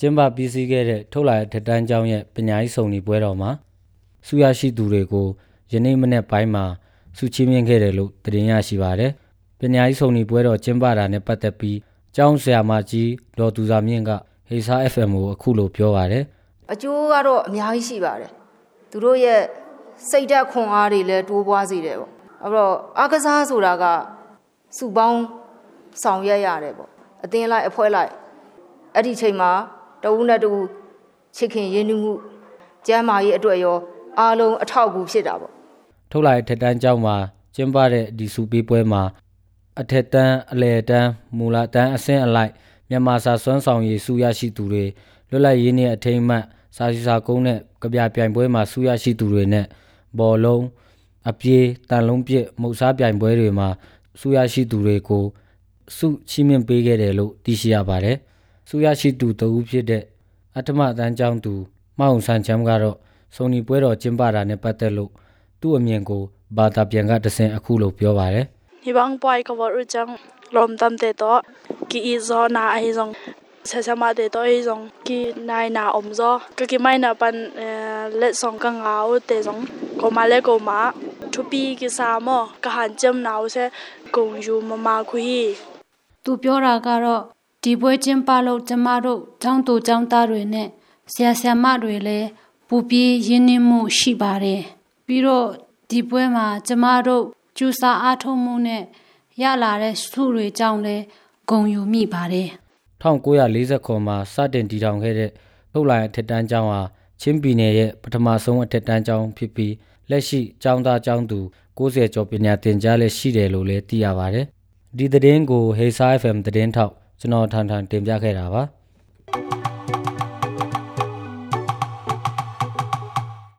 ကျင်းပပြီးစီးခဲ့တဲ့ထုတ်လာတဲ့ထက်တန်းကျောင်းရဲ့ပညာရေးစုံညီပွဲတော်မှာဆုရရှိသူတွေကိုယနေ့မနေ့ပိုင်းမှာဆုချီးမြှင့်ခဲ့တယ်လို့သတင်းရရှိပါတယ်။ပညာရေးစုံညီပွဲတော်ကျင်းပတာနဲ့ပတ်သက်ပြီးကျောင်းဆရာမကြီးဒေါ်သူစာမြင့်ကဟေစာ FM ကိုအခုလိုပြောပါတယ်အကျိုးကတော့အများကြီးရှိပါတယ်သူတို့ရဲ့စိတ်ဓာတ်ခွန်အားတွေလည်းတိုးပွားစေတယ်ပေါ့အဲ့တော့အားကစားဆိုတာကစုပေါင်းဆောင်ရွက်ရတယ်ပေါ့အသင်းလိုက်အဖွဲ့လိုက်အဲ့ဒီချိန်မှာ တဝူးနဲ့တဝူးချစ်ခင်ရင်းနှီးမှုကျမ်းမာရေးအတွက်ရောအားလုံးအထောက်အကူဖြစ်တာပေါ့။ထုတ်လာတဲ့ထက်တန်းကျောင်းမှာကျင်းပတဲ့ဒီစုပေးပွဲမှာအထက်တန်းအလယ်တန်းမူလတန်းအဆင့်အလိုက်မြန်မာစာစွမ်းဆောင်ရည်ဆုရရှိသူတွေလွတ်လပ်ရေးနေ့အထိမ်းအမှတ်စာစီစာကုန်းနဲ့ကြပြပြိုင်ပွဲမှာဆုရရှိသူတွေနဲ့ဘော်လုံးအပြေးတန်လုံးပြစ်မုတ်စားပြိုင်ပွဲတွေမှာဆုရရှိသူတွေကိုဆုချီးမြှင့်ပေးခဲ့တယ်လို့သိရှိရပါတယ်။ ဆုရရှိသူတဦးဖြစ်တဲ့အထမအတန်းကျောင်းသူမအောင်ဆန်းချမ်းကတော့စုံညီပွဲတော်ကျင်းပတာနဲ့ပတ်သက်လို့သူ့အမြင်ကိုဘာသာပြန်ကတဆင်အခုလိုပြောပါတယ် Hibang poi ka war uchang lom tam te to ki i zo na ai zong sa sa ma te to ai zong ki nai na om zo ka ki mai na pan let song ka nga u te zong ko ma le ko ma thu pi ki sa mo ka han cham na u se gong yu ma ma khu hi သူပြောတာကတော့ ဒီပွဲကျင်းပလို့ကျမတို့ကျောင်းသူကျောင်းသားတွေနဲ့ဆရာဆရာမတွေလည်းပူပြီးရင်းနှီးမှုရှိပါတယ်ပြီးတော့ဒီပွဲမှာကျမတို့ကျူစာအားထုတ်မှုနဲ့ရလာတဲ့ဆုတွေကြောင့်လည်းဂုဏ်ယူမိပါတယ်1940ခုမှာစတင်တည်ထောင်ခဲ့တဲ့ထုတ်လိုင်းအထက်တန်းကျောင်းဟာချင်းပြည်နယ်ရဲ့ပထမဆုံးအထက်တန်းကျောင်းဖြစ်ပြီးလက်ရှိကျောင်းသားကျောင်းသူ90ကျော်ပညာသင်ကြားလက်ရှိတယ်လို့လည်းသိရပါတယ်။ဒီသတင်းကို Hey Sa FM သတင်းထောက် ကျွန်တော်ထန်ထန်တင်ပြခဲ့တာပါ။